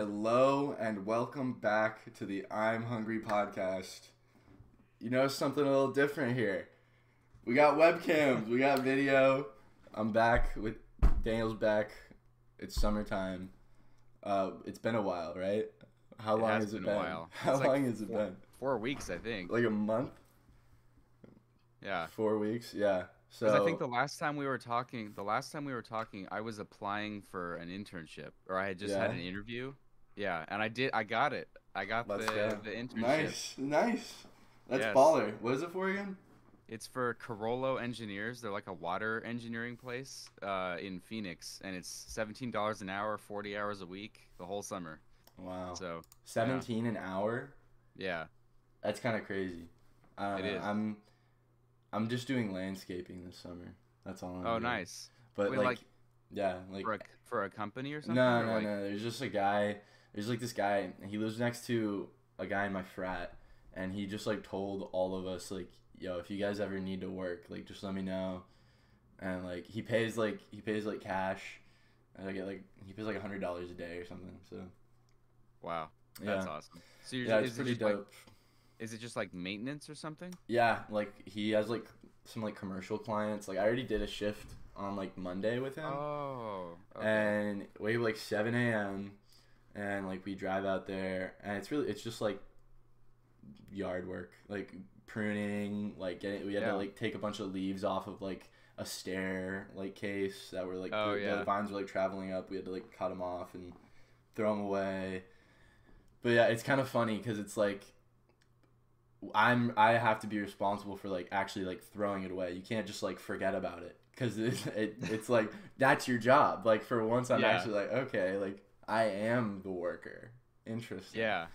Hello and welcome back to the I'm Hungry podcast. You know something a little different here. We got webcams, we got video. I'm back with Daniel's back. It's summertime. Uh, it's been a while, right? How It long has has it been a while. How It's like long has it four- been? Four weeks, I think. Like a month? Yeah. Four weeks? Yeah. So I think the last time we were talking, the last time we were talking, I was applying for an internship, or I had just had an interview. Yeah, and I did. I got it. I got let's the go. the internship. Nice, nice. That's Yes. baller. What is it for again? It's for Carollo Engineers. They're like a water engineering place uh, in Phoenix, and it's seventeen dollars an hour, forty hours a week, the whole summer. Wow. So 17 an hour? yeah, That's kind of crazy. Don't It is. I'm I'm just doing landscaping this summer. That's all. I'm oh doing. nice. But Wait, like, like, yeah, like For a for a company or something. no, or no, like- no. There's just a guy. There's like this guy. and He lives next to a guy in my frat, and he just like told all of us like, yo, if you guys ever need to work, like just let me know. And like he pays like he pays like cash. And I get like he pays like a hundred dollars a day or something. So Wow, yeah, that's awesome. So you're, yeah, is it's it pretty just, like- dope. Is it just like maintenance or something? Yeah, like he has like some like commercial clients. Like I already did a shift on like Monday with him, Oh. Okay. and wake up like seven a.m. and like we drive out there, and it's really it's just like yard work, like pruning, like getting. We had Yeah. to like take a bunch of leaves off of like a stair like case that were like Oh, the, yeah. the vines were like traveling up. We had to like cut them off and throw them away. But yeah, it's kind of funny because it's like I'm I have to be responsible for like actually like throwing it away. You can't just like forget about it because it, it it's like that's your job. Like for once, I'm Yeah. actually like okay, like I am the worker. Interesting. yeah.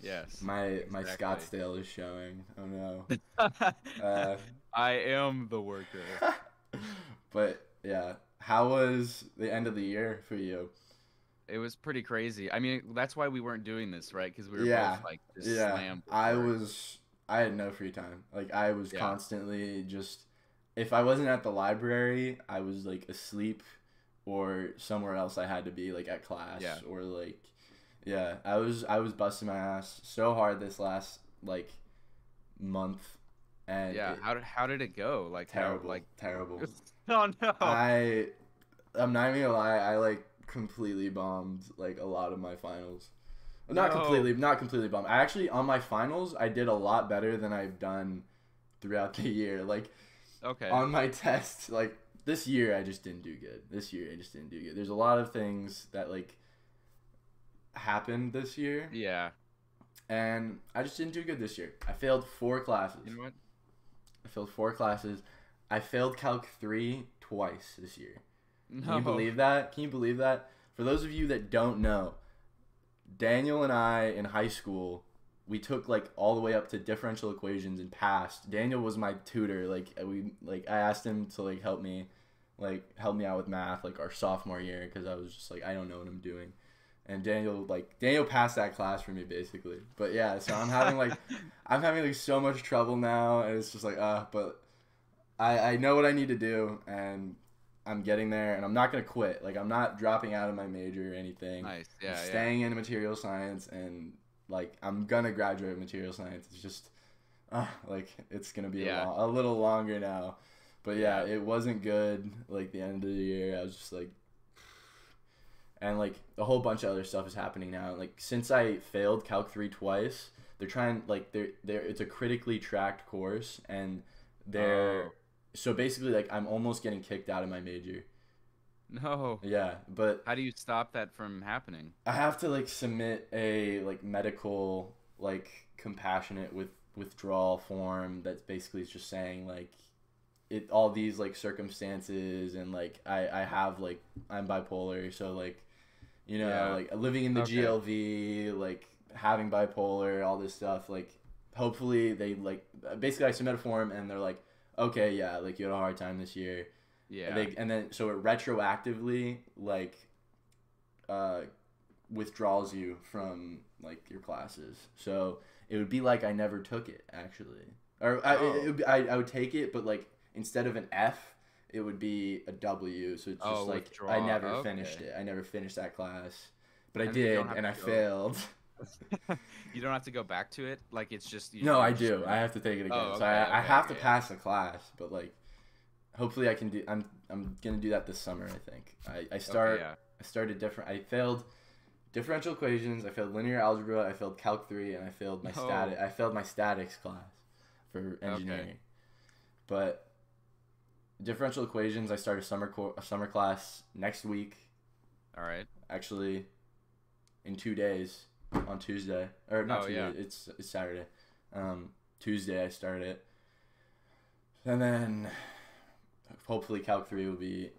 Yes. My my Scottsdale is showing. Oh no. Uh, I am the worker. but yeah, how was the end of the year for you? It was pretty crazy. I mean, that's why we weren't doing this, right? Because we were Yeah. both like just yeah, slammed. I was. I had no free time. Like I was Yeah. constantly just. If I wasn't at the library, I was like asleep, or somewhere else. I had to be like at class, Yeah. or like, yeah. I was I was busting my ass so hard this last like month, and Yeah. it- How did how did it go? Like how- terrible, like terrible. oh no. I I'm not even gonna lie, I like completely bombed like a lot of my finals. Not No. completely not completely bombed. I actually on my finals I did a lot better than I've done throughout the year. Like okay. on my test, like this year I just didn't do good. This year I just didn't do good. There's a lot of things that like happened this year yeah. and I just didn't do good this year. I failed four classes. You know what? I failed four classes. I failed Calc 3 twice this year. No. Can you believe that? Can you believe that? For those of you that don't know, Daniel and I in high school, we took like all the way up to differential equations and passed. Daniel was my tutor. Like we like I asked him to like help me, like help me out with math like our sophomore year because I was just like I don't know what I'm doing. And Daniel like Daniel passed that class for me basically. But yeah, so I'm having like I'm having like so much trouble now and it's just like uh but I I know what I need to do and I'm getting there and I'm not gonna quit. Like I'm not dropping out of my major or anything. Nice. I'm Yeah. Yeah. staying in material science and like I'm gonna graduate material science. It's just uh, like it's gonna be Yeah. a, lo- a little longer now. But yeah, it wasn't good. Like the end of the year, I was just like, and like a whole bunch of other stuff is happening now. Like since I failed Calc three twice, they're trying like they're they're it's a critically tracked course and they're Oh. so basically like I'm almost getting kicked out of my major. No. Yeah, but How do you stop that from happening? I have to like submit a like medical like compassionate with withdrawal form that's basically is just saying like it all these like circumstances and like I I have like I'm bipolar so like you know Yeah. like living in the Okay. GLV like having bipolar all this stuff like hopefully they like basically I submit a form and they're like okay yeah like you had a hard time this year Yeah. and, they, and then so it retroactively like uh, withdraws you from like your classes. So it would be like I never took it actually, or I, Oh. it would be, I I would take it, but like instead of an F, it would be a W. So it's just Oh, like I withdraw. never finished it. I never finished that class. but I then did, and I go- failed. you don't have to go back to it. Like it's just. You, no, I do. I have to take it again. Oh, so okay, I, I okay, have to pass the class, but like, hopefully I can do. I'm I'm gonna do that this summer. I think. I I start. Okay, yeah. I started different. I failed differential equations. I failed linear algebra. I failed calc three, and I failed my oh. No. static. I failed my statics class for engineering. But differential equations, I start a summer co- a summer class next week. All right. Actually, in two days on Tuesday or not Oh, Tuesday. yeah. It's it's Saturday. Um, Tuesday I start it, and then hopefully calc three will be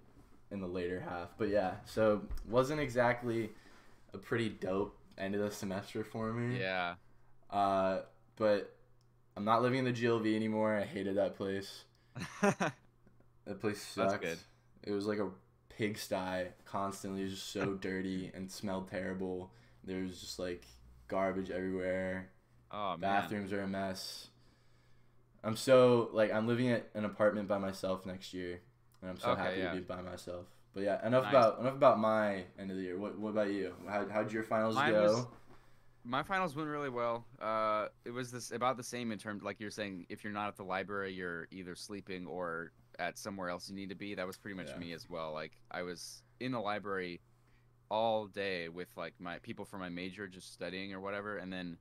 in the later half. But yeah, so wasn't exactly a pretty dope end of the semester for me. Yeah. Uh, but I'm not living in the GLV anymore. I hated that place. That place sucked. good. It was like a pigsty constantly. It was just so dirty and smelled terrible. There was just like garbage everywhere. oh man. Bathrooms are a mess. I'm so like I'm living at an apartment by myself next year, and I'm so Okay, happy yeah. to be by myself. But yeah, enough Nice. about enough about my end of the year. What what about you? How how'd your finals Mine go? was- My finals went really well. Uh, it was this about the same in terms, like you're saying, if you're not at the library, you're either sleeping or at somewhere else you need to be. That was pretty much Yeah. me as well. Like I was in the library all day with like my people from my major just studying or whatever, and then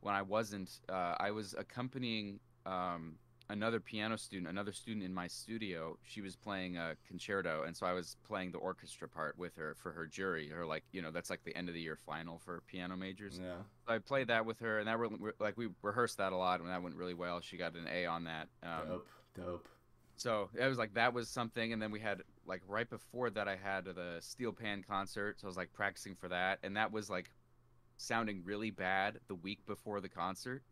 when I wasn't, uh, I was accompanying um, another piano student, another student in my studio. She was playing a concerto, and so I was playing the orchestra part with her for her jury. Her like, you know, that's like the end of the year final for piano majors. Yeah. So I played that with her, and that re- like we rehearsed that a lot, and that went really well. She got an A on that. Um, Dope. Dope. So it was like that was something, and then we had like right before that I had the Steel Pan concert, so I was like practicing for that, and that was like sounding really bad the week before the concert,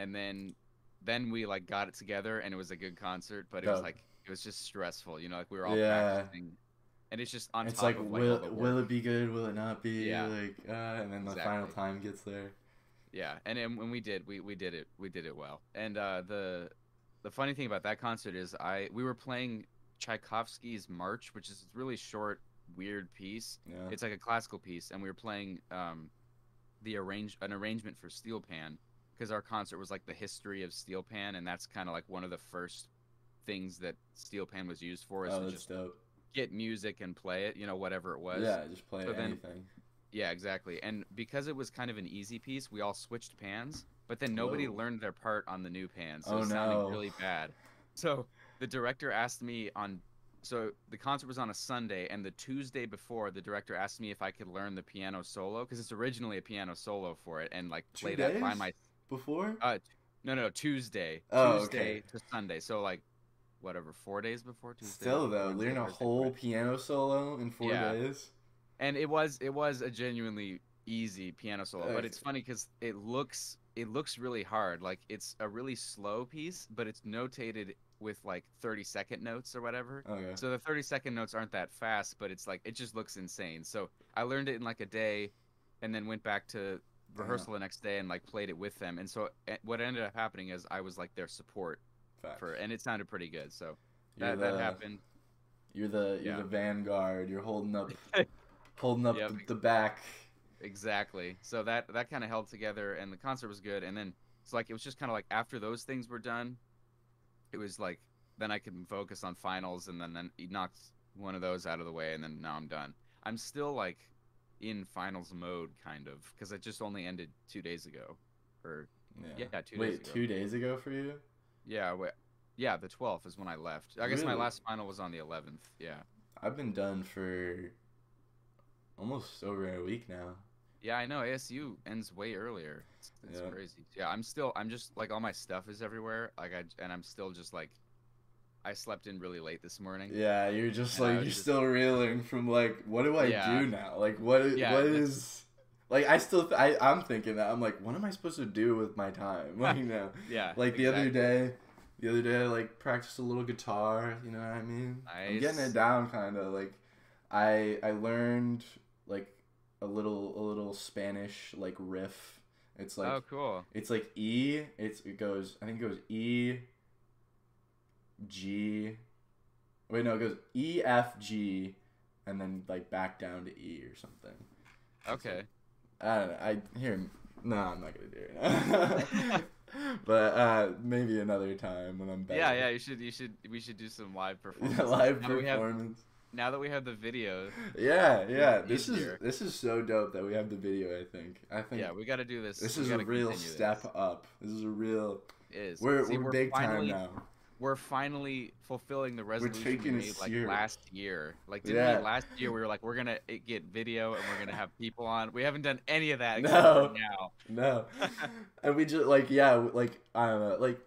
and then then we like got it together, and it was a good concert, but it was like it was just stressful, you know, like we were all Yeah. practicing, and it's just on it's top like, of like will will it be good? Will it not be? Yeah. Like, uh, and then the final time gets there. Yeah, and, and when we did, we, we did it, we did it well. And uh, the the funny thing about that concert is, I we were playing Tchaikovsky's March, which is a really short, weird piece. Yeah. It's like a classical piece, and we were playing um, the arrange an arrangement for Steel Pan because our concert was like the history of Steel Pan, and that's kind of like one of the first things that Steel Pan was used for is oh, that's just dope. get music and play it, you know, whatever it was. Yeah, just play So then- anything. Yeah, exactly. And because it was kind of an easy piece, we all switched pans, but then nobody Whoa. learned their part on the new pan, so Oh, it sounded no. really bad. So the director asked me on so the concert was on a Sunday and the Tuesday before the director asked me if I could learn the piano solo because it's originally a piano solo for it and like Two play that by my Before? uh no no Tuesday Oh, Tuesday okay. to Sunday so like whatever 4 days before Tuesday Still though, learn a whole Friday. piano solo in four Yeah. days. and it was it was a genuinely easy piano solo but it's funny because it looks it looks really hard like it's a really slow piece but it's notated with like 30 second notes or whatever Okay. so the 30 second notes aren't that fast but it's like it just looks insane so i learned it in like a day and then went back to rehearsal the next day and like played it with them and so eh, what ended up happening is i was like their support Facts. for and it sounded pretty good so that, that the- happened You're the you're Yeah. the vanguard. You're holding up holding up Yep. the, the back. Exactly. So that that kind of held together, and the concert was good. And then it's like it was just kind of like after those things were done, it was like then I could focus on finals, and then then he knocked one of those out of the way, and then now I'm done. I'm still like in finals mode, kind of, because it just only ended two days ago, or Yeah. yeah, two Wait, days ago. two days ago for you? Yeah, wait, yeah, the 12th is when I left. I guess my last final was on the 11th. Yeah, I've been done for almost over a week now. Yeah, I know. ASU ends way earlier. It's, it's Yeah. crazy. Yeah, I'm still. I'm just like all my stuff is everywhere. Like I and I'm still just like. I slept in really late this morning. Yeah, you're just And like you're just- still reeling from like what do I Yeah. do now? Like what Yeah, what is like I still th- I I'm thinking that I'm like what am I supposed to do with my time? Like now. Yeah. Like the other day the other day I like practiced a little guitar, you know what I mean? I'm getting it down kind of like I I learned like a little a little Spanish like riff. It's like oh, cool. it's like E. It's it goes. I think it goes E. G. Wait, no, it goes E F G, and then like back down to E or something. Okay. I don't know. I hear. No, I'm not gonna do it. but uh, maybe another time when I'm better. Yeah, yeah. You should. You should. We should do some live performances. live now that we have- performance. Now that we have the video, Yeah, yeah. This is this is so dope that we have the video. I think. I think. yeah, we got to do this. This we is a real step This. up. This is a real. It is. We're See, we're, big finally, time now. We're finally fulfilling the resolution we taking made like last year. Like didn't Yeah. we last year we were like we're gonna eh, get video and we're gonna have people on. We haven't done any of that No. now. No, and we just like yeah, like I don't know, like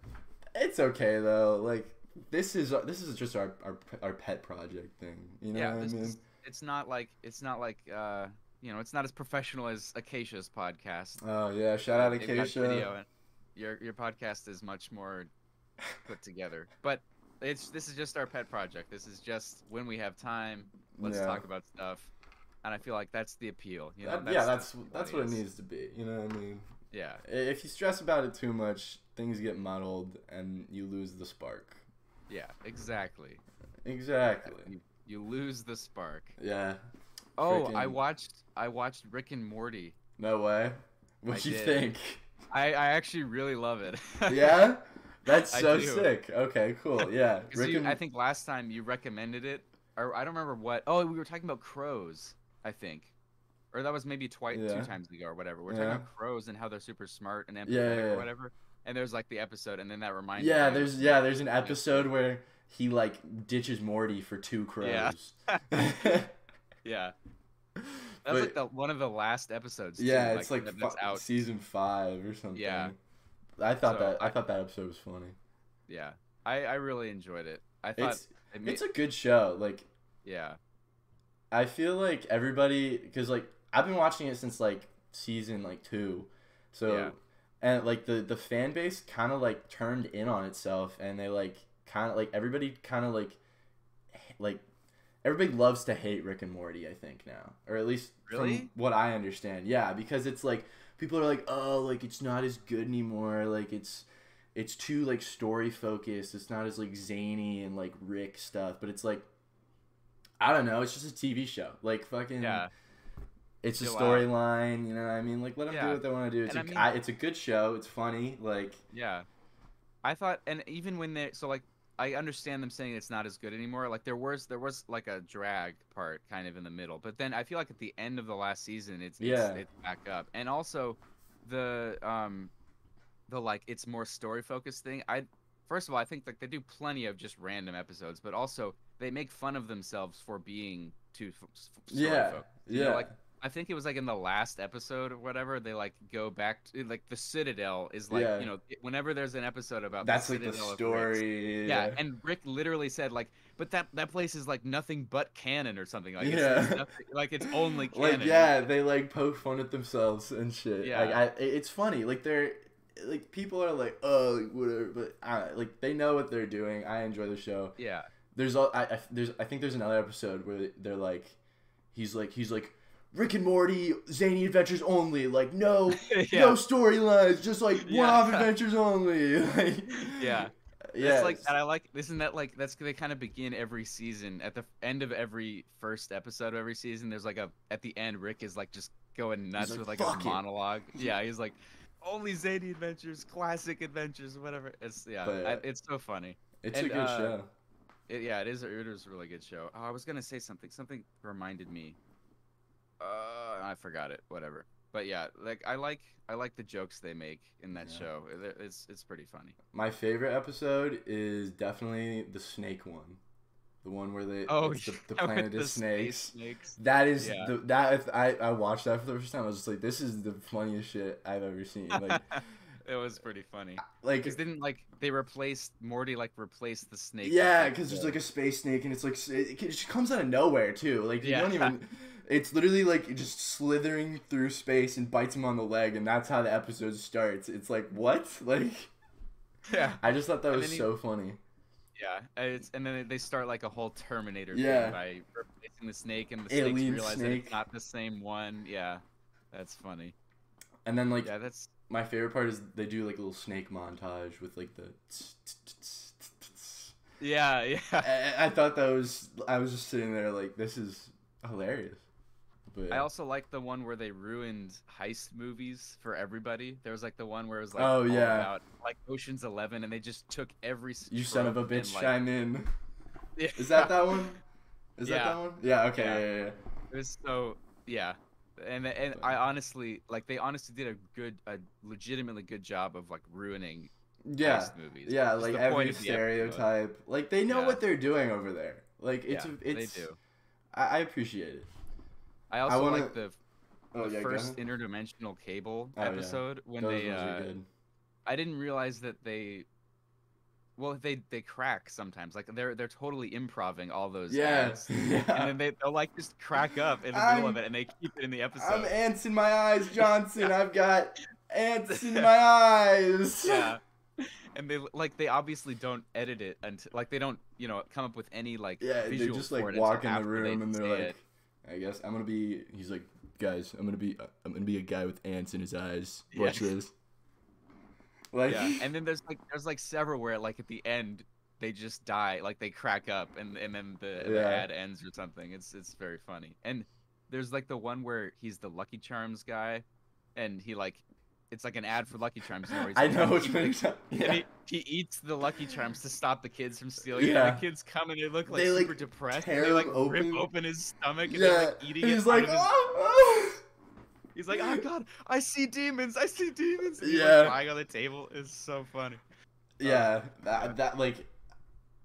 it's okay though. Like this is this is just our our, our pet project thing. You know yeah, what I mean? is, it's not like it's not like uh you know it's not as professional as Acacia's podcast. Oh yeah, shout out They've Acacia. Your your podcast is much more put together, but it's this is just our pet project. This is just when we have time. Let's Yeah. talk about stuff, and I feel like that's the appeal. You know, That- yeah, that's that's what it needs to be. You know what I mean? Yeah, If you stress about it too much, things get muddled and you lose the spark. Yeah, exactly. Exactly. You, you lose the spark. Yeah. Oh, I watched I watched Rick and Morty. No way. What you did. think? I, I actually really love it. yeah. That's so sick. Okay, cool. Yeah. Rick you- and- I think last time you recommended it, or I don't remember what. Oh, we were talking about crows. I think, or that was maybe twice, Yeah. two times ago, or whatever. We're Yeah. talking about crows and how they're super smart and empathetic yeah, or whatever. And there's like the episode, and then that reminded Yeah, me. there's yeah, there's an episode where he like ditches Morty for two crows. yeah. That's like the one of the last episodes. too, yeah, it's like that's out. season five or something. Yeah. I thought So, that I, I- thought that episode was funny. Yeah, I I really enjoyed it. I thought It's it made, it's a good show. Like yeah I feel like everybody because like I've been watching it since like season like two, so Yeah. And like the the fan base kind of like turned in on itself and they like kind of like everybody kind of like like everybody loves to hate Rick and Morty. I think now, or at least Really? from what I understand. Yeah, because it's like people are like, oh, like it's not as good anymore. Like it's it's too like story focused. It's not as like zany and like Rick stuff. But it's like I don't know. It's just a TV show. Like fucking. yeah It's a storyline, you know what I mean? Like, let them Yeah. do what they want to do. It's And a, I mean- I- it's a good show. It's funny. Like, yeah. I thought, and even when they so like I understand them saying it's not as good anymore. Like there was there was like a drag part kind of in the middle, but then I feel like at the end of the last season, it's Yeah. it's, it's back up, and also the um the like it's more story focused thing. I first of all I think like they do plenty of just random episodes, but also they make fun of themselves for being too f- yeah, focused. You yeah, know, like I think it was like in the last episode or whatever. They like go back to like the Citadel is like Yeah. you know whenever there's an episode about that's the like the Citadel Rick's- story. Yeah, and Rick literally said like, but that that place is like nothing but canon or something like. Yeah. it's nothing, like it's only canon. like yeah, they like poke fun at themselves and shit. Yeah. like I, it's funny. Like they're like people are like, oh, whatever, but I, like they know what they're doing. I enjoy the show. yeah, There's all I, I there's I think there's another episode where they're like, he's like he's like. Rick and Morty, zany adventures only. Like no, yeah, no storylines, just like Yeah. one-off adventures only. like, yeah. yeah. It's like and I like isn't that like that's they kind of begin every season at the end of every first episode of every season. There's like a at the end Rick is like just going nuts like, with like a it." monologue. Yeah, he's like only zany adventures, classic adventures, whatever. It's yeah, But, I, it's so funny. it's and, a good uh, show. It, yeah, it is. It is a really good show. Oh, I was gonna say something. Something reminded me. Uh, I forgot it. Whatever. But yeah, like I like I like the jokes they make in that Yeah. show. It's it's pretty funny. My favorite episode is definitely the snake one, the one where they Oh, the, the yeah, with planet the is snakes. snakes. That is Yeah. the that I I watched that for the first time. I was just like, this is the funniest shit I've ever seen. Like it was pretty funny. like Because didn't like they replaced Morty like replaced the snake. yeah, because there's like a space snake and it's like it, it just comes out of nowhere too. Like you Yeah. don't even. It's literally like just slithering through space and bites him on the leg, and that's how the episode starts. It's like what? Like yeah I just thought that And was he- so funny. yeah. and It's and then they start like a whole Terminator Yeah. thing by replacing the snake and the snakes Alien realize that it's not the same one. Yeah, that's funny. And then like Yeah, that's my favorite part is they do like a little snake montage with like the. yeah yeah. I, I thought that was I was just sitting there like this is hilarious. But I also like the one where they ruined heist movies for everybody. There was like the one where it was like Oh, yeah. about like Ocean's Eleven, and they just took every. you son of a trope and, bitch, like- chime in. Yeah. Is that that one? Is that Yeah. that one? Yeah. Okay. Yeah. yeah. It was so yeah, and and I honestly like they honestly did a good, a legitimately good job of like ruining Yeah. movies. Yeah, like every of the episode. stereotype. Like they know Yeah. what they're doing over there. Like it's Yeah, it's they do. I, I appreciate it. I also wanna- like the, Oh the yeah, first interdimensional cable Oh, episode when Those they. Uh. I didn't realize that they. Well, they they crack sometimes. Like they're they're totally improving all those Yeah. ads. And then they, they'll like just crack up in the I'm- middle of it, and they keep it in the episode. I'm ants in my eyes, Johnson. I've got ants in my eyes. yeah and they like they obviously don't edit it until like they don't you know come up with any like Yeah, they just like walk in the after they room and they're like, it. I guess I'm gonna be. He's like, guys, I'm gonna be. I'm gonna be a guy with ants in his eyes. Watch Yeah. this. Like, yeah and then there's like there's like several where like at the end they just die like they crack up and and then the, the ad ends or something it's it's very funny and there's like the one where he's the lucky charms guy and he like it's like an ad for lucky charms he's I like, know "I'm which one. you're talking- And Yeah. he, he eats the Lucky Charms to stop the kids from stealing. Yeah. And the kids come and they look like They, like, super depressed. And they like him rip open. open his stomach and Yeah, they're like eating he's it. out like, oh, oh. He's like, oh god, I see demons, I see demons. And he's Yeah. like lying on the table. is so funny. yeah, oh, that, that like,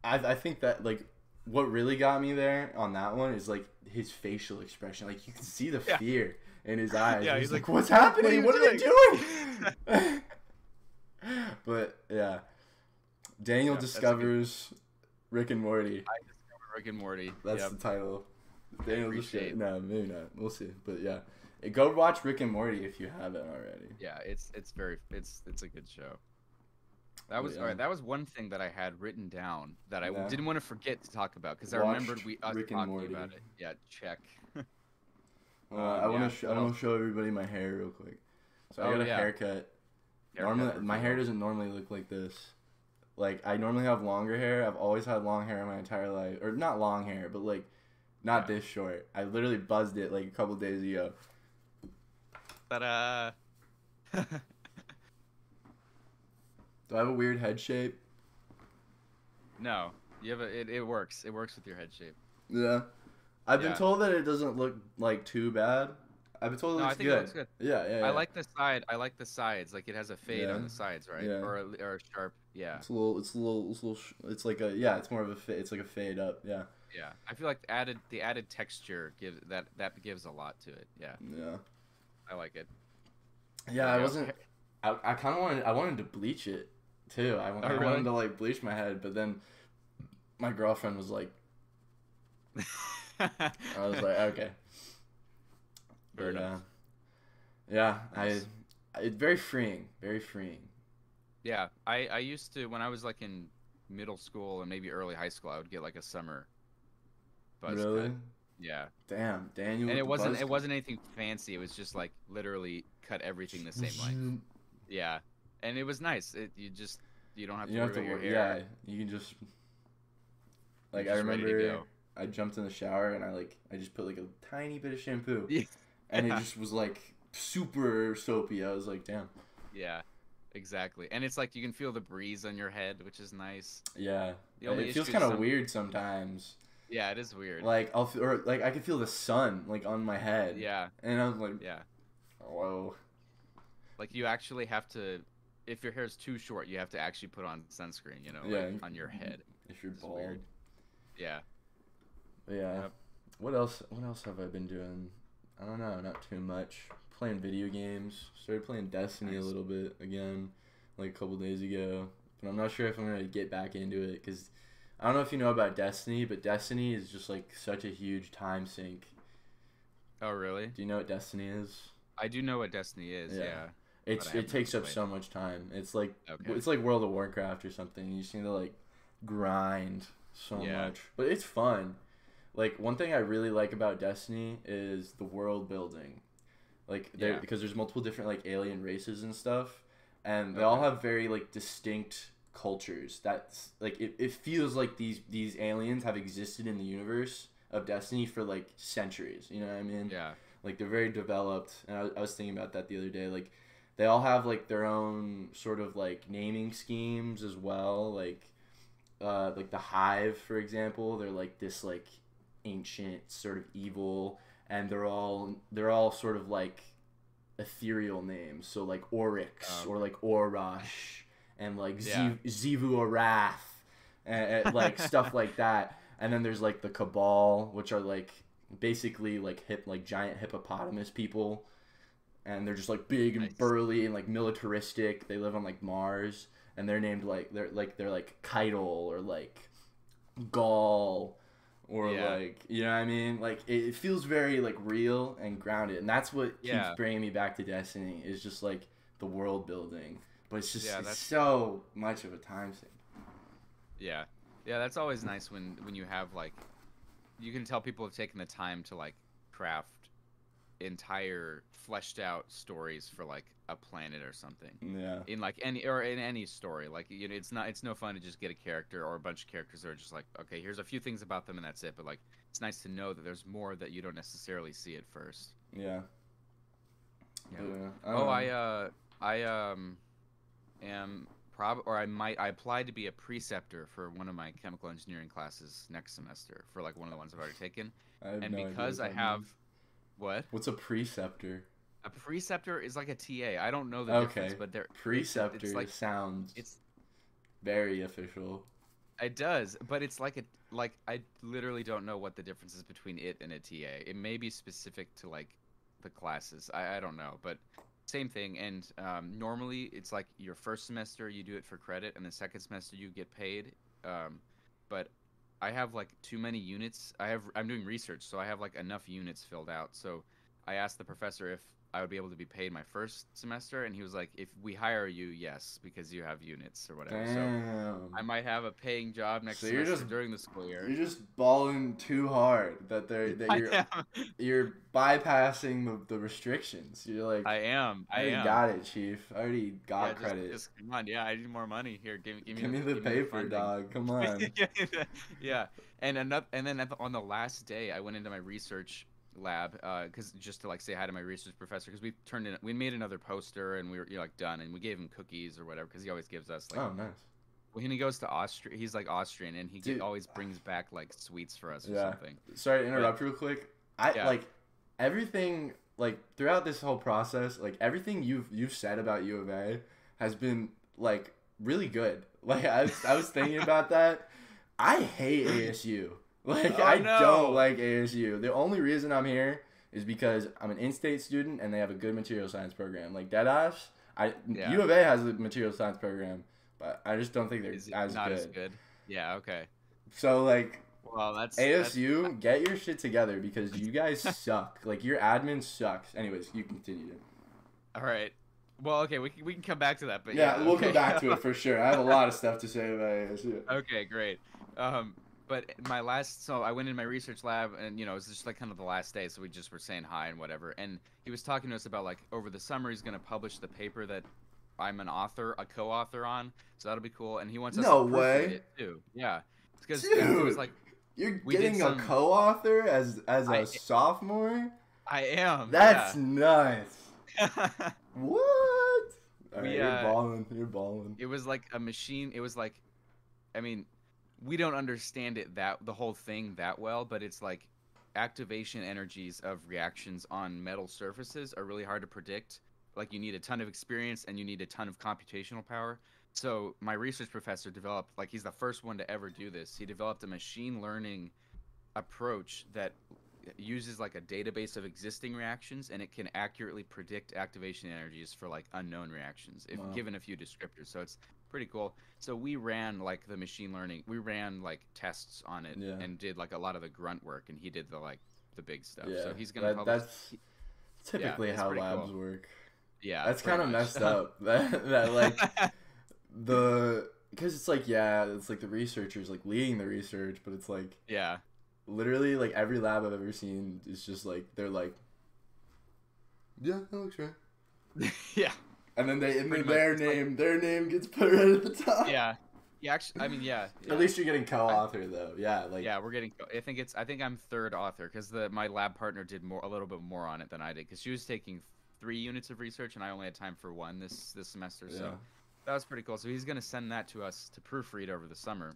I I think that like, what really got me there on that one is like his facial expression. Like you can see the Yeah. fear in his eyes. Yeah, he's, he's like, like, "What's "What are happening? What are they doing?" but yeah, Daniel Yeah, that's a good- discovers Rick and Morty. I discovered Rick and Morty. That's Yep. the title. Daniel appreciate- discover- No, maybe not. We'll see. But yeah, go watch Rick and Morty if you haven't already. Yeah, it's it's very it's it's a good show. That was yeah. alright. That was one thing that I had written down that I Yeah. didn't want to forget to talk about because I remembered we us Rick talking about it. Yeah, check. Uh, Um, I want to. Sh- I want to show everybody my hair real quick. So I Oh, got a yeah. haircut. Haircut normally, my hair doesn't normally look like this. Like I normally have longer hair. I've always had long hair my entire life, or not long hair, but like not this short. I literally buzzed it like a couple days ago. Ta-da! Do I have a weird head shape? no, you have a, it. It works. It works with your head shape. Yeah. I've been told that it doesn't look like too bad. I've been told it No, I looks think it good. looks good. Yeah, yeah, yeah. I like the side. I like the sides. Like it has a fade Yeah. on the sides, right? Yeah. Or a, or a sharp. Yeah, It's a little. It's a little. It's a little. sh- It's like a. Yeah. It's more of a. Fa- it's like a fade up. Yeah. yeah. I feel like the added the added texture gives that that gives a lot to it. Yeah, Yeah. I like it. Yeah. I wasn't. I, I kind of wanted. I wanted to bleach it, too. I, Oh, I really? wanted to like bleach my head, but then my girlfriend was like, I was like, okay. Fair But, uh, yeah. Nice. I. It's very freeing. Very freeing. Yeah, I I used to when I was like in middle school and maybe early high school, I would get like a summer buzz really? cut. Yeah, Damn, Daniel. and it wasn't it wasn't anything fancy. It was just like literally cut everything the same length. Yeah, and it was nice. It you just you don't have to You worry don't have to about worry. your hair. Yeah, you can just. Like I just to remember. I jumped in the shower and I like I just put like a tiny bit of shampoo, Yeah. and it just was like super soapy. I was like, damn. Yeah, exactly. And it's like you can feel the breeze on your head, which is nice. Yeah, it feels kind of some- weird sometimes. Yeah, it is weird. Like I'll feel, or like I can feel the sun like on my head. yeah, and I was like, yeah. whoa. Like you actually have to, if your hair is too short, you have to actually put on sunscreen. You know, Yeah. like, on your head. If you're It's bald. weird. Yeah. Yeah. Yep. What else? What else have I been doing? I don't know. Not too much. Playing video games. Started playing Destiny a little bit again, like a couple days ago. But I'm not sure if I'm gonna get back into it because I don't know if you know about Destiny, but Destiny is just like such a huge time sink. Oh, really? Do you know what Destiny is? I do know what Destiny is. Yeah. Yeah. It's it takes up so much time. It's like Okay. it's like World of Warcraft or something. You just need to like grind so Yeah. much, but it's fun. Like one thing I really like about Destiny is the world building. Like there Yeah. because there's multiple different like alien races and stuff, and they all have very like distinct cultures. That's like it, it feels like these these aliens have existed in the universe of Destiny for like centuries. You know what I mean? Yeah. Like they're very developed, and I, I was thinking about that the other day. Like they all have like their own sort of like naming schemes as well. Like uh, like the Hive, for example, they're like this like ancient sort of evil, and they're all they're all sort of like ethereal names. So like Oryx Um, or like Orosh and like Yeah. Xivu Arath and, and like stuff like that. And then there's like the Cabal, which are like basically like hip like giant hippopotamus people. And they're just like big and Nice. burly and like militaristic. They live on like Mars and they're named like they're like they're like Caiatl or like Ghaul or Yeah. like you know what I mean? Like it, it feels very like real and grounded, and that's what Yeah. keeps bringing me back to Destiny. Is just like the world building, but it's just Yeah, it's so much of a time sink. Yeah, yeah, that's always nice when when you have like, you can tell people have taken the time to like craft entire fleshed out stories for like a planet or something. Yeah, in like any or in any story. Like you know it's not it's no fun to just get a character or a bunch of characters that are just like okay here's a few things about them and that's it. But like it's nice to know that there's more that you don't necessarily see at first. Yeah. Yeah. Yeah, oh i uh i um am prob or i might i applied to be a preceptor for one of my chemical engineering classes next semester for like one of the ones i've already taken and no because i have means. what what's a preceptor? a preceptor is like a ta i don't know the Okay, difference but they're Preceptor it's like sounds it's very official. It does, but it's like a like I literally don't know what the difference is between it and a TA. It may be specific to like the classes. I, I don't know, but same thing. And um, normally it's like your first semester you do it for credit, and the second semester you get paid. Um, but I have like too many units. I have I'm doing research, so I have like enough units filled out. So I asked the professor if I would be able to be paid my first semester, and he was like, "If we hire you, yes, because you have units or whatever." So Damn. I might have a paying job next So you're just- during the school year. You're just balling too hard that they're that you're you're bypassing the, the restrictions. You're like I am. I already am. got it, chief. I already got yeah, just- credit. Just, come on, yeah, I need more money. Here, give, give me, Give me the give paper, funding. dog. Come on. yeah, yeah, and another, and then at the, on the last day, I went into my research lab uh, because just to like say hi to my research professor because we turned in, we made another poster and we were you know, like done, and we gave him cookies or whatever because he always gives us like oh, nice. when he goes to Austria, he's like Austrian and he Dude. always brings back like sweets for us or Yeah. something. Sorry to interrupt real quick. I Yeah. like everything like throughout this whole process, like everything you've you've said about U of A has been like really good. Like I was I was thinking about that. I hate ASU. Like Oh, I no. don't like ASU. The only reason I'm here is because I'm an in-state student and they have a good material science program. Like Deadass, I Yeah. U of A has a material science program, but I just don't think they're as not good. as good? Yeah. Okay. So like Well, that's that's- ASU, get your shit together because you guys suck. Like your admin sucks. Anyways, you continue. All right. Well, okay, we can, we can come back to that, but yeah, yeah, we'll okay. come back to it for sure. I have a lot of stuff to say about ASU. okay, great. Um, but my last, so I went in my research lab, and you know, it was just like kind of the last day, so we just were saying hi and whatever. And he was talking to us about like over the summer he's gonna publish the paper that I'm an author, a co-author on, so that'll be cool. And he wants us No to way. it too. Yeah, because it was like You're getting some- a co-author as as a I- sophomore. I am. That's nuts. yeah. What? All right, We, you're uh, balling. You're balling. it was like a machine it was like i mean we don't understand it that the whole thing that well but it's like activation energies of reactions on metal surfaces are really hard to predict. Like you need a ton of experience and you need a ton of computational power. So my research professor developed like he's the first one to ever do this. He developed a machine learning approach that uses like a database of existing reactions and it can accurately predict activation energies for like unknown reactions if Wow. given a few descriptors. So it's pretty cool so we ran like the machine learning we ran like tests on it Yeah. and did like a lot of the grunt work and he did the like the big stuff yeah, so he's gonna that, that's typically it's how labs cool. work. yeah That's kind of messed up. That that like the because it's like yeah, it's like the researchers like leading the research, but it's like yeah literally like every lab I've ever seen is just like they're like, yeah, that looks right, yeah and then they and then Pretty much, their it's like- name their name gets put right at the top. yeah Yeah, actually, I mean, yeah. yeah. At least you're getting co-author though. Yeah, like yeah, we're getting. I think it's. I think I'm third author because the my lab partner did more, a little bit more on it than I did because she was taking three units of research and I only had time for one this this semester. Yeah. So that was pretty cool. So he's gonna send that to us to proofread over the summer.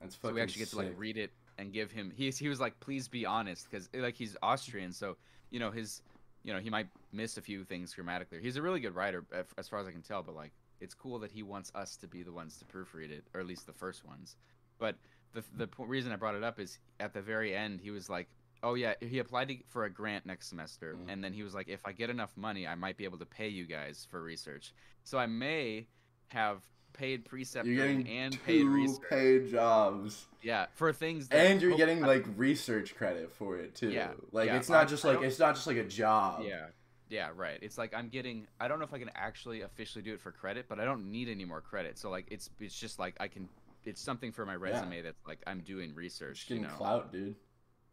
that's fucking. So we actually get to like read it and give him. He he was like, please be honest, because like he's Austrian, so you know his, you know he might miss a few things grammatically. He's a really good writer, uh, as far as I can tell. But like, it's cool that he wants us to be the ones to proofread it, or at least the first ones. But the the reason I brought it up is at the very end he was like, oh yeah, he applied to, for a grant next semester, Mhm. and then he was like, if I get enough money, I might be able to pay you guys for research. So I may have paid preceptoring and paid research. paid jobs, Yeah, for things. That and you're oh, getting like research credit for it too. Yeah, like yeah, it's not I- just I like it's not just like a job. Yeah, yeah, right. It's like I'm getting. I don't know if I can actually officially do it for credit, but I don't need any more credit. So like, it's it's just like I can. It's something for my resume that's like I'm doing research. just You getting know, clout, dude.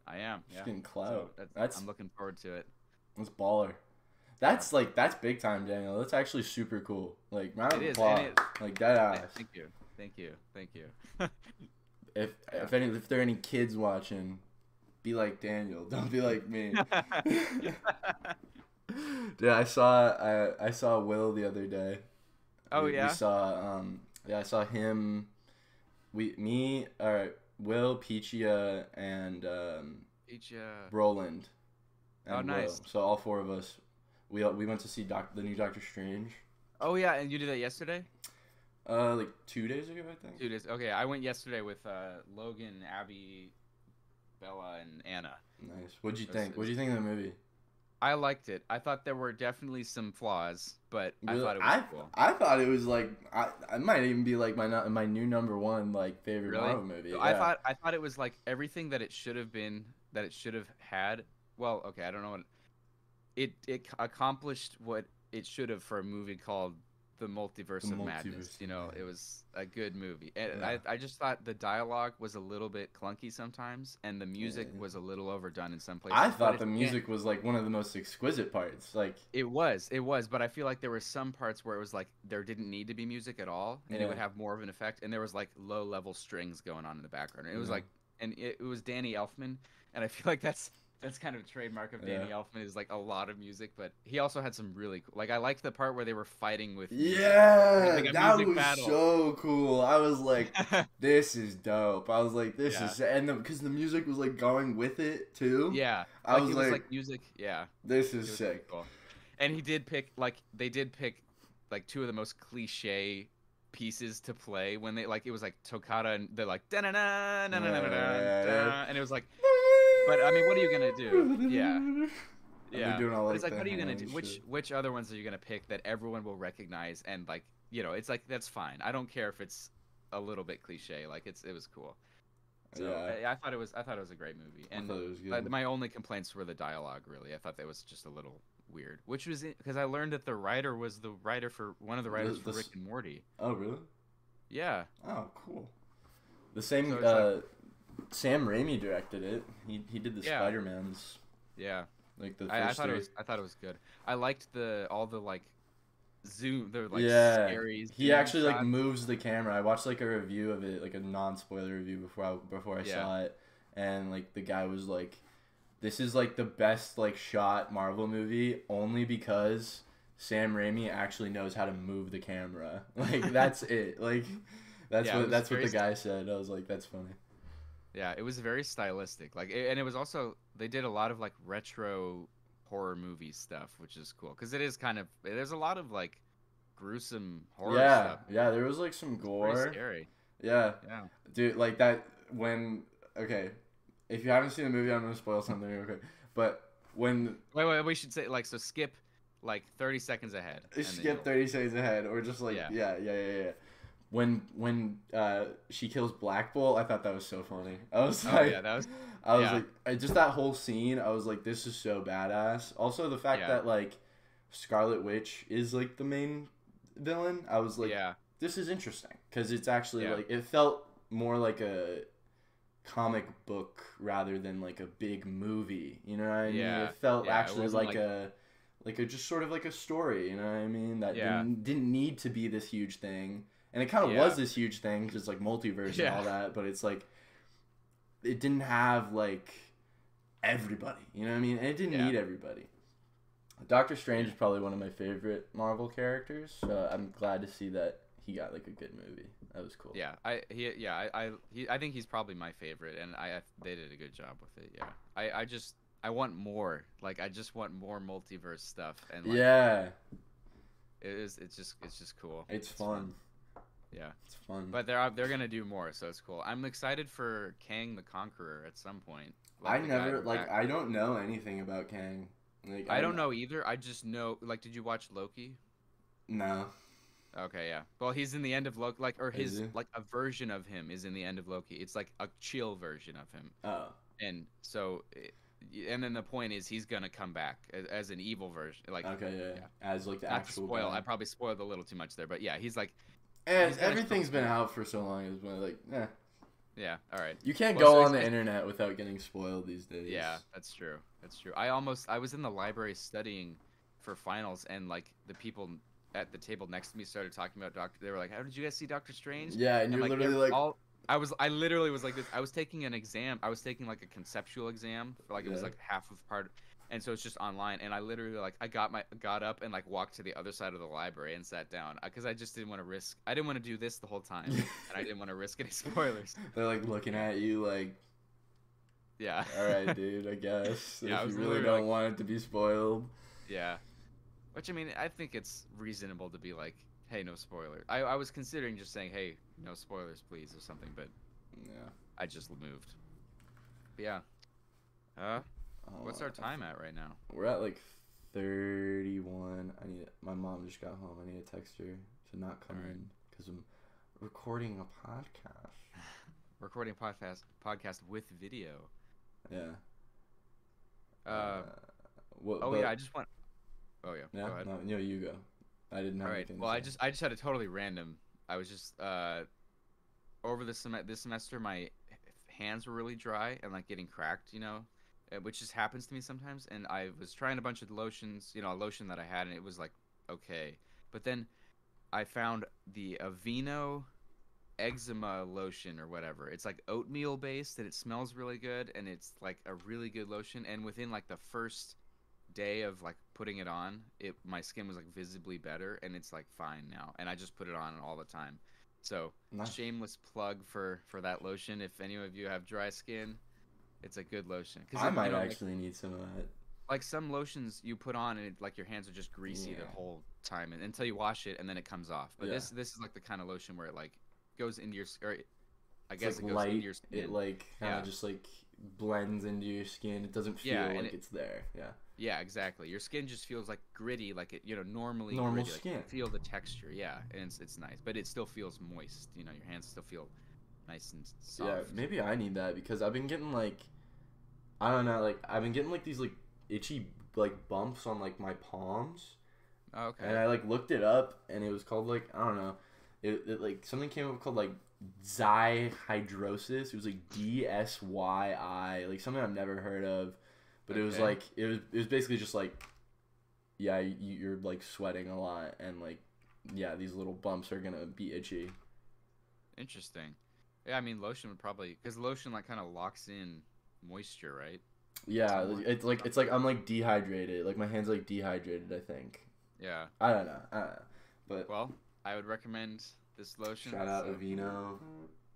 I am. Just Yeah. getting So clout. that's, that's I'm looking forward to it. that's baller. That's like that's big time, Daniel. That's actually super cool. Like round of It is, applause. like that Th- ass. Thank you. Thank you. Thank you. If Yeah. if any if there are any kids watching, be like Daniel. Don't be like me. Dude, I saw I I saw Will the other day. Oh, We- yeah? We saw um yeah I saw him. We me uh Will Peachia and um Each, uh, Roland. Oh, and Will. nice. So all four of us, we we went to see Doc the new Doctor Strange. oh yeah, and you did that yesterday. Uh, like two days ago, I think. Two days. Okay, I went yesterday with uh, Logan, Abby, Bella, and Anna. Nice. What'd you think? What'd you think of the movie? I liked it. I thought there were definitely some flaws, but I thought it was I, cool. I thought it was like I, I might even be like my my new number one like favorite Really? Marvel movie. So I thought I thought it was like everything that it should have been, that it should have had. Well, okay, I don't know what it it accomplished what it should have for a movie called The Multiverse The of Madness. You know, it was a good movie, and Yeah. I I just thought the dialogue was a little bit clunky sometimes, and the music Yeah. was a little overdone in some places. I thought the music was like one of the most exquisite parts. Like It was, it was, but I feel like there were some parts where it was like there didn't need to be music at all, and it would have more of an effect. And there was like low level strings going on in the background. And it was like, and it, it was Danny Elfman, and I feel like that's that's kind of a trademark of Danny Yeah. Elfman is like a lot of music, but he also had some really cool. Like I liked the part where they were fighting with. yeah, like that was battle. so cool. I was like, this is dope. I was like, this Yeah. is and because the, music was like going with it too. yeah, I like, was it was like, like music. Yeah, this is sick. cool. And he did pick like they did pick like two of the most cliche pieces to play when they like it was like toccata and they're like da na na na na na na and it was like But, I mean, what are you gonna do? Yeah. Yeah doing all, but it's like, like what are you gonna do hand which which other ones are you gonna pick that everyone will recognize and like you know it's like that's fine i don't care if it's a little bit cliche like it's it was cool so Yeah. I, I thought it was i thought it was a great movie and thought it was my only complaints were the dialogue really i thought that was just a little weird which was because i learned that the writer was the writer for one of the The- writers the for rick and morty Oh really? yeah Oh cool. The same. So uh, Sam Raimi directed it. He he did the Yeah. Spider Mans. yeah Like the first I, I thought three. it was i thought it was good i liked the all the like zoom the like yeah, scary he actually like moves the camera. I watched like a review of it, like a non-spoiler review before I before I Yeah. saw it, and like the guy was like, "This is like the best like shot Marvel movie only because Sam Raimi actually knows how to move the camera. Like that's it. Like that's Yeah, what that's what the guy said. I was like, that's funny. Yeah, it was very stylistic. Like, it- and it was also they did a lot of like retro horror movie stuff, which is cool because it is kind of there's a lot of like gruesome horror yeah, stuff. yeah. There was like some gore. scary. Yeah, Yeah. dude like that when okay if you haven't seen the movie i'm gonna spoil something real quick but when Wait, wait. We should say like so. Skip like thirty seconds ahead. skip 30 seconds ahead or just like Yeah. yeah yeah yeah, yeah. When when uh she kills black bolt i thought that was so funny i was Oh like yeah, that was i was yeah. like I, just that whole scene i was like this is so badass also the fact Yeah. that like scarlet witch is like the main villain i was like yeah, this is interesting because it's actually Yeah. like it felt more like a comic book rather than like a big movie. You know what I mean? Yeah. It felt it actually wasn't like, like- a like a just sort of like a story. You know what I mean? That didn't, didn't need to be this huge thing. And it kind of Yeah. was this huge thing because like multiverse Yeah. and all that. But it's like it didn't have like everybody. You know what I mean? And it didn't Yeah. need everybody. Doctor Strange is probably one of my favorite Marvel characters, so I'm glad to see that he got like a good movie. That was cool. Yeah, I he yeah I I he, I think he's probably my favorite, and I I- they did a good job with it. Yeah, I I just I want more. Like I just want more multiverse stuff, and like, yeah, it is it's just it's just cool. it's fun. Yeah, It's fun. but they're they're gonna do more, so it's cool. I'm excited for Kang the Conqueror at some point. I Like, guy never like Back- I don't know anything about Kang. Like I don't know either. I just know like did you watch Loki? No. Okay, yeah. Well, he's in the end of Loki, like, or his like a version of him is in the end of Loki. It's like a chill version of him, Oh. and so, eh, and then the point is he's gonna come back as, as an evil version. Like, Okay. Yeah. yeah. As like the not actual. spoil, guy. I probably spoiled a little too much there, but yeah, he's like, And everything's been out for so long. It's been like, eh. yeah, all right, You can't Well, go so on the internet without getting spoiled these days. yeah, that's true, that's true. I almost, I was in the library studying for finals, and like the people at the table next to me started talking about Doctor. They were like, "How did you guys see Doctor Strange?" Yeah, and And, you're like, literally like, all I was I literally was like this I was taking an exam I was taking like a conceptual exam for like it was like half of part and so it's just online and I literally like I got my got up and like walked to the other side of the library and sat down because I just didn't want to risk I didn't want to do this the whole time and I didn't want to risk any spoilers they're like looking at you like, yeah all right, dude, I guess. Yeah, if was you really don't want it to be spoiled. yeah which I mean I think it's reasonable to be like hey no spoilers I I was considering just saying hey no spoilers please or something but Yeah. I just moved but yeah uh what's our time at right now We're at like 31. I need. My mom just got home. I need to text her to not come Alright. in because I'm recording a podcast. recording a podcast podcast with video. Yeah. Uh, what, oh but- yeah, I just want. Oh yeah. Yeah. Go ahead. No, no, you go. I didn't have All right. anything. to Well, I just I just had a totally random. I was just uh, over the sem- this semester, my hands were really dry and like getting cracked, you know, uh, Uh, which just happens to me sometimes. And I was trying a bunch of lotions, you know, a lotion that I had, and it was like okay, but then I found the Aveeno eczema lotion or whatever. It's like oatmeal based and it smells really good and it's like a really good lotion and within like the first day of like putting it on, it my skin was like visibly better and it's like fine now and I just put it on all the time. So, Nice. shameless plug for for that lotion if any of you have dry skin, it's a good lotion Cause I you might know, like- actually need some of that. like some lotions you put on and it, like your hands are just greasy the whole time and, until you wash it and then it comes off. But Yeah. this this is like the kind of lotion where it like goes into your or I It's, guess like it goes light. into your skin. It like kind of Yeah. just like blends into your skin. It doesn't feel Yeah, like it- it's there. Yeah. yeah, exactly. Your skin just feels like gritty, like it you know normally Normal gritty, like, you skin. feel the texture, yeah, and it's it's nice, but it still feels moist. You know, your hands still feel nice and soft. Yeah, maybe I need that because I've been getting like, I don't know, like I've been getting like these like itchy like bumps on like my palms, Oh, okay. and I like looked it up, and it was called like I don't know, it, it like something came up called like dyshidrosis. It was like D S Y I, like something I've never heard of, but it was like it was it was basically just like, yeah, you, you're like sweating a lot, and like yeah, these little bumps are gonna be itchy. Interesting. Yeah, I mean lotion would probably because lotion like kind of locks in moisture, right? Yeah, it's like it's like I'm like dehydrated. Like my hands are, like dehydrated. I think. Yeah. I don't know. I don't know. But Well, I would recommend this lotion. shout out so Aveeno.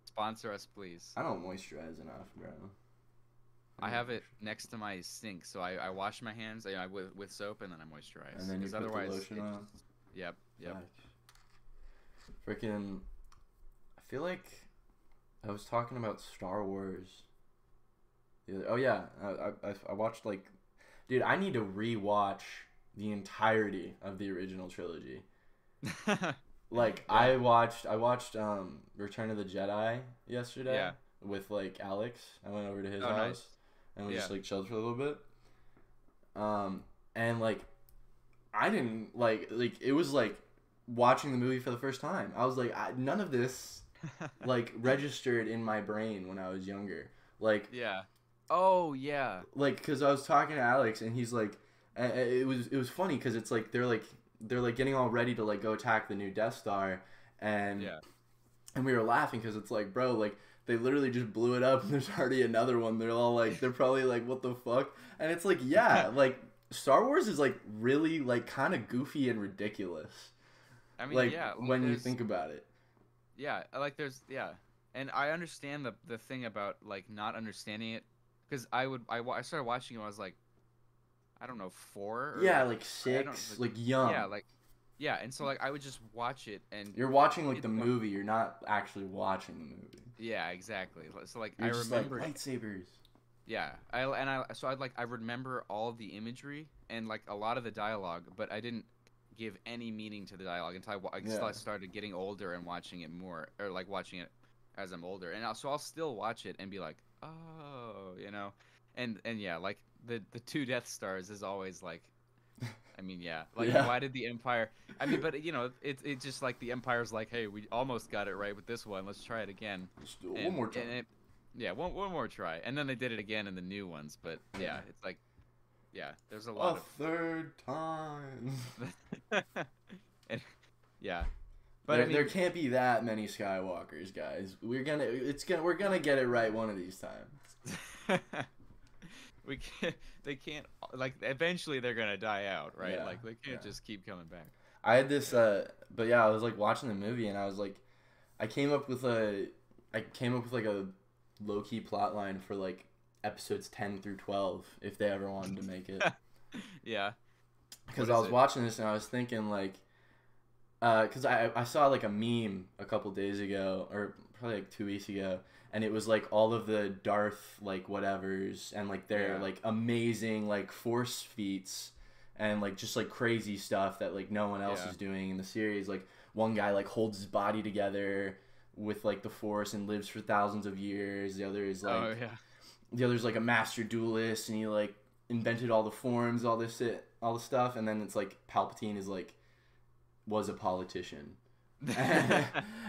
Sponsor us, please. I don't moisturize enough, bro. I have it next to my sink, so I, I wash my hands you know, with with soap and then I moisturize. And then you put the otherwise, lotion it on? just- Yep. Yep. Freaking. I feel like I was talking about Star Wars. Oh yeah, I, I I watched like, dude, I need to rewatch the entirety of the original trilogy. Like Yeah. I watched I watched um Return of the Jedi yesterday Yeah. with like Alex. I went over to his Oh, house nice. and we just like chilled for a little bit. Um and like I didn't like like it was like watching the movie for the first time. I was like I, none of this like registered in my brain when I was younger. Like yeah. Oh yeah. like because I was talking to Alex and he's like, it was it was funny because it's like they're like they're like getting all ready to like go attack the new Death Star, and Yeah. and we were laughing because it's like, bro, like they literally just blew it up, and there's already another one. They're all like, they're probably like, what the fuck? And it's like, yeah, like Star Wars is like really like kind of goofy and ridiculous. I mean, like yeah, when you think about it. Yeah, uh, like there's yeah, and I understand the the thing about like not understanding it, because I would I, I started watching it when I was like, I don't know four. Or, Yeah, like I don't- six, like young. yeah, like yeah, and so like I would just watch it and You're watching like the movie. You're not actually watching the movie. yeah, exactly. So like You're I remember like lightsabers. Yeah, I and I so I'd like I remember all the imagery and like a lot of the dialogue, but I didn't give any meaning to the dialogue until I, wa- until I started getting older and watching it more, or like watching it as I'm older. And I'll, so I'll still watch it and be like, oh, you know, and and yeah, like the the two Death Stars is always like. I mean, yeah. Like, Yeah. why did the Empire? I mean, but you know, it's it's just like the Empire's like, hey, we almost got it right with this one. Let's try it again. And- one more time. it- yeah, one one more try, and then they did it again in the new ones. But yeah, Yeah. it's like, yeah, there's a lot. A lot third time. and, yeah, but there, I mean, there can't be that many Skywalkers, guys. We're gonna, it's gonna, we're gonna get it right one of these times. we can't. They can't. Like, eventually they're gonna die out, right? Yeah, like, they can't yeah. just keep coming back. I had this, uh, but yeah, I was like watching the movie, and I was like, I came up with a, I came up with like a low key plot line for like episodes ten through twelve, if they ever wanted to make it. Yeah. because I was it? watching this and I was thinking like, uh, because I I saw like a meme a couple days ago or probably like two weeks ago, and it was like all of the Darth like whatevers and like their Yeah. like amazing like force feats and like just like crazy stuff that like no one else Yeah. is doing in the series. Like one guy like holds his body together with like the force and lives for thousands of years. The other is oh, like oh yeah. The other's like a master duelist and he like invented all the forms all this shit all the stuff and then it's like palpatine is like was a politician.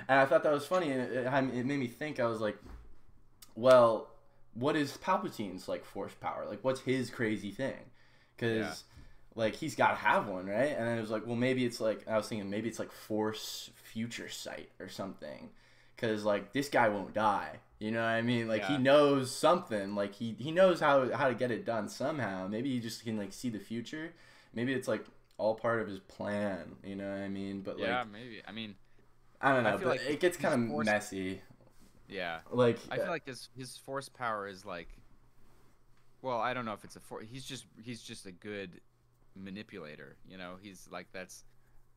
And i thought that was funny and it, it, made me think i was like well what is palpatine's like force power? Like what's his crazy thing? Because Yeah. like he's got to have one right? And then it was like well maybe it's like i was thinking maybe it's like force future sight or something. Because like this guy won't die you know what i mean like he knows something like he he knows how how to get it done somehow maybe he just can like see the future maybe it's like all part of his plan you know what i mean but yeah, like maybe. I mean, i don't know feel but like it gets kind of forced- messy yeah. like I feel uh, like his his force power is like, well, I don't know if it's a for. He's just he's just a good manipulator. You know, he's like that's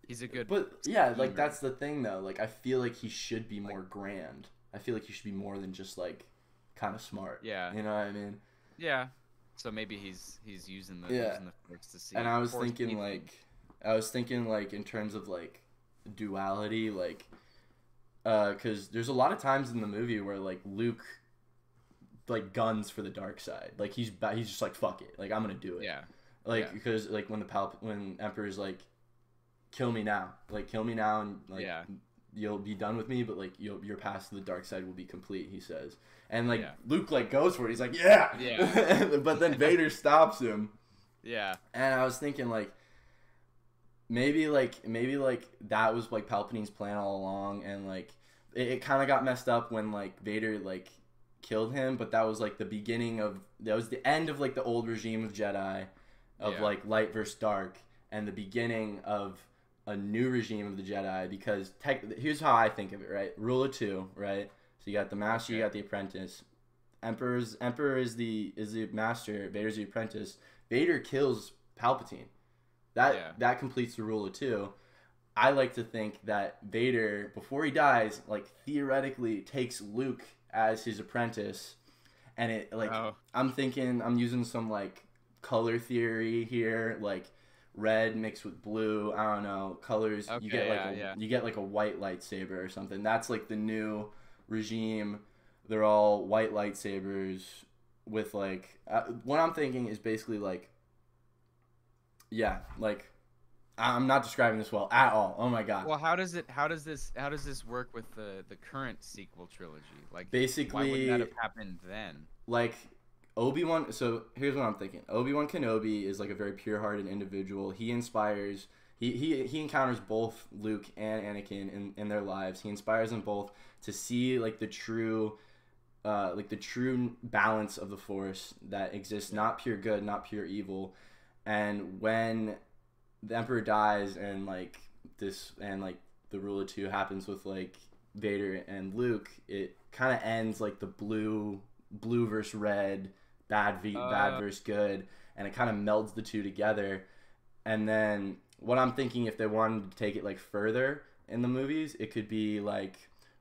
he's a good. But yeah, like that's the thing though. Like I feel like he should be more grand. I feel like you should be more than just like kind of smart. Yeah. You know what I mean? yeah. So maybe he's he's using the Yeah. using the force to see. And I was thinking feed like. I was thinking like in terms of like duality like uh cuz there's a lot of times in the movie where like Luke like guns for the dark side. Like he's ba- he's just like fuck it. Like I'm to do it. yeah Like Yeah. because like when the Pal- when Emperor's like kill me now. Like kill me now and like Yeah. You'll be done with me, but like you'll, your path to the dark side will be complete. He says, and like Yeah. Luke like goes for it. He's like, yeah, Yeah. but then Vader stops him, yeah and I was thinking like maybe like maybe like that was like Palpatine's plan all along, and like it, it kind of got messed up when like Vader like killed him, but that was like the beginning of that was the end of like the old regime of Jedi, of Yeah. like light versus dark, and the beginning of a new regime of the Jedi because tech, here's how I think of it, right? Rule of two, right? So you got the master, you got the apprentice. Emperor's Emperor is the is the master, Vader's the apprentice. Vader kills Palpatine. That Yeah. that completes the rule of two. I like to think that Vader, before he dies, like theoretically takes Luke as his apprentice, and it like oh I'm thinking I'm using some like color theory here, like red mixed with blue. I don't know colors. you Okay, get like yeah, a, yeah. you get like a white lightsaber or something. That's like the new regime. They're all white lightsabers with like uh, what I'm thinking is basically like yeah, like I'm not describing this well at all. Oh my god. well how does it how does this how does this work with the the current sequel trilogy like basically, why wouldn't that have happened then like Obi Wan. So here's what I'm thinking: Obi Wan Kenobi is like a very pure-hearted individual. He inspires he he, he encounters both Luke and Anakin in, in their lives. He inspires them both to see like the true uh, like the true balance of the force that exists, not pure good, not pure evil. And when the Emperor dies and like this and like the rule of two happens with like Vader and Luke, it kind of ends like the blue blue versus red, bad v Uh. bad versus good, and it kind of melds the two together. And then what I'm thinking, if they wanted to take it like further in the movies, it could be like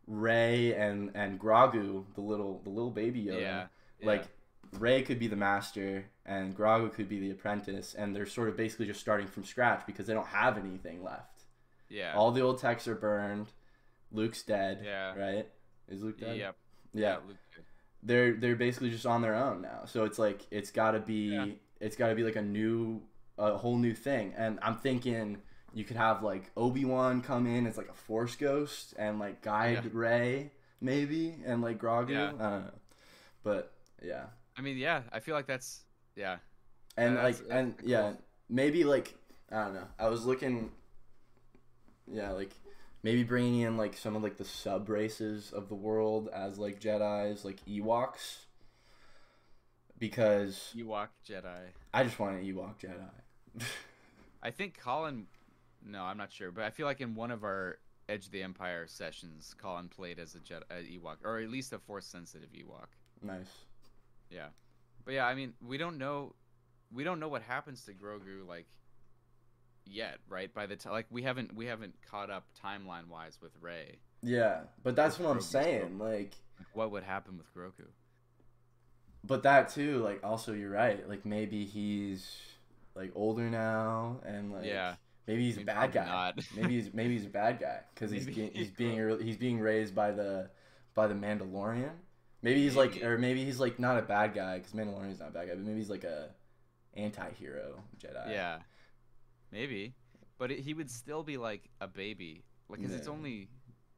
Rey and and Grogu, the little the little baby Yoda. Yeah. Like Rey could be the master and Grogu could be the apprentice, and they're sort of basically just starting from scratch because they don't have anything left. yeah. All the old texts are burned. Luke's dead. Yeah. Right? Is Luke dead? Yep. Yeah. Luke- They're they're basically just on their own now. So it's like it's got to be Yeah. it's got to be like a new a whole new thing. And I'm thinking you could have like Obi-Wan come in as like a force ghost and like guide Yeah. Rey maybe and like Grogu. Yeah. I don't know. But yeah. I mean, yeah. I feel like that's yeah. and Yeah, like that's- that's and pretty yeah maybe like i don't know i was looking yeah like maybe bringing in like some of like the sub races of the world as like jedis like ewoks because Ewok Jedi. i just want an ewok jedi I think Colin. No, I'm not sure, but I feel like in one of our Edge of the Empire sessions, Colin played as a Jedi a Ewok, or at least a Force sensitive Ewok. nice Yeah, but yeah, I mean, we don't know, we don't know what happens to Grogu like yet, right? By the time, like, we haven't we haven't caught up timeline wise with Rey. yeah but that's what i'm Grogu's saying like Like, what would happen with Grogu? but that too like also you're right like maybe he's like older now and like Yeah. maybe he's I a mean, bad guy maybe he's maybe he's a bad guy because he's he's he's being he's being raised by the by the Mandalorian. Maybe he's like or maybe he's like not a bad guy because Mandalorian's not a bad guy, but maybe he's like a anti-hero Jedi. Yeah, maybe, but it, he would still be like a baby, like, cause it's only.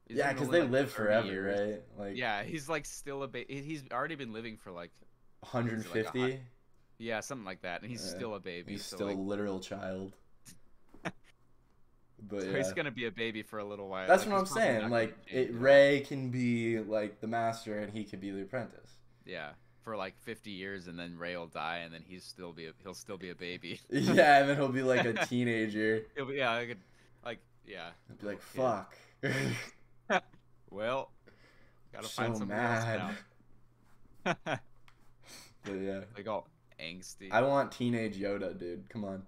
yeah, because they like, live forever, years. right? Like Yeah, he's like still a baby. He's already been living for like 150. yeah, something like that, and he's Yeah. still a baby. he's so, still like, a literal child. but so yeah. he's gonna be a baby for a little while. That's like, what I'm saying. Like it, change at all. Rey can be like the master, and he could be the apprentice. Yeah, for like 50 years, and then Rey will die, and then he's still be a, he'll still be a baby. yeah, and then he'll be like a teenager. He'll be, yeah, like, a- like yeah. He'll be like, "Fuck." Well, gotta so find somebody mad. else now. But yeah, like all angsty. I want teenage Yoda, dude. Come on,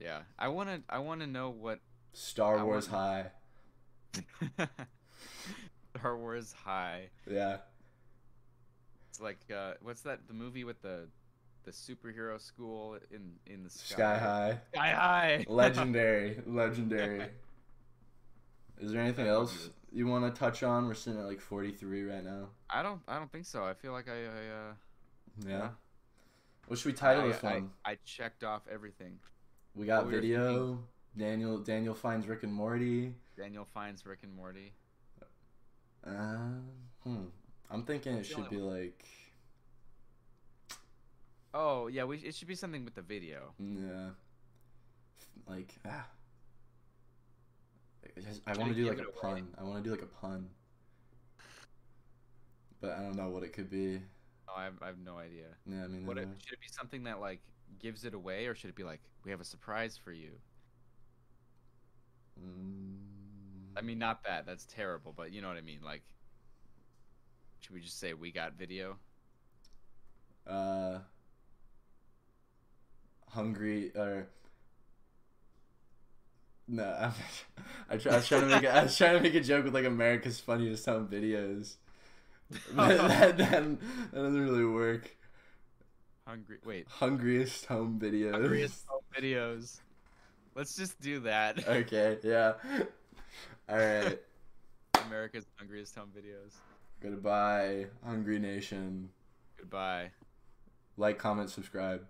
Yeah, I wanna I wanna know what Star I Wars want- High. Star Wars High. Yeah, It's like uh, what's that? The movie with the the superhero school in in the sky. Sky High, Sky High. legendary, legendary. Is there anything else you want to touch on? We're sitting at like 43 right now. I don't I don't think so. I feel like I, I uh Yeah. What should we title I, this one? I, checked off everything. we got what we video. Daniel Daniel finds Rick and Morty. Daniel finds Rick and Morty. Uh, hmm. I'm thinking it should be like Oh yeah, we it should be something with the video. yeah, like ah. I I want to do like a it away? pun. I want to do like a pun. But I don't know what it could be. Oh, I have, I have no idea. Yeah, I mean, What it, should it be something that like gives it away, or should it be like we have a surprise for you? mm, I mean, not that. That's terrible, but you know what I mean. Like, should we just say we got video? uh, hungry or no, I'm, I, try, I was trying to make a, I was trying to make a joke with like America's Funniest Home Videos, but that, that, that doesn't really work. Hungry. Wait. Hungriest Home Videos. Hungriest home videos. Let's just do that. Okay, yeah. All right. America's hungriest home videos. Goodbye, Hungry Nation. Goodbye. Like, comment, subscribe.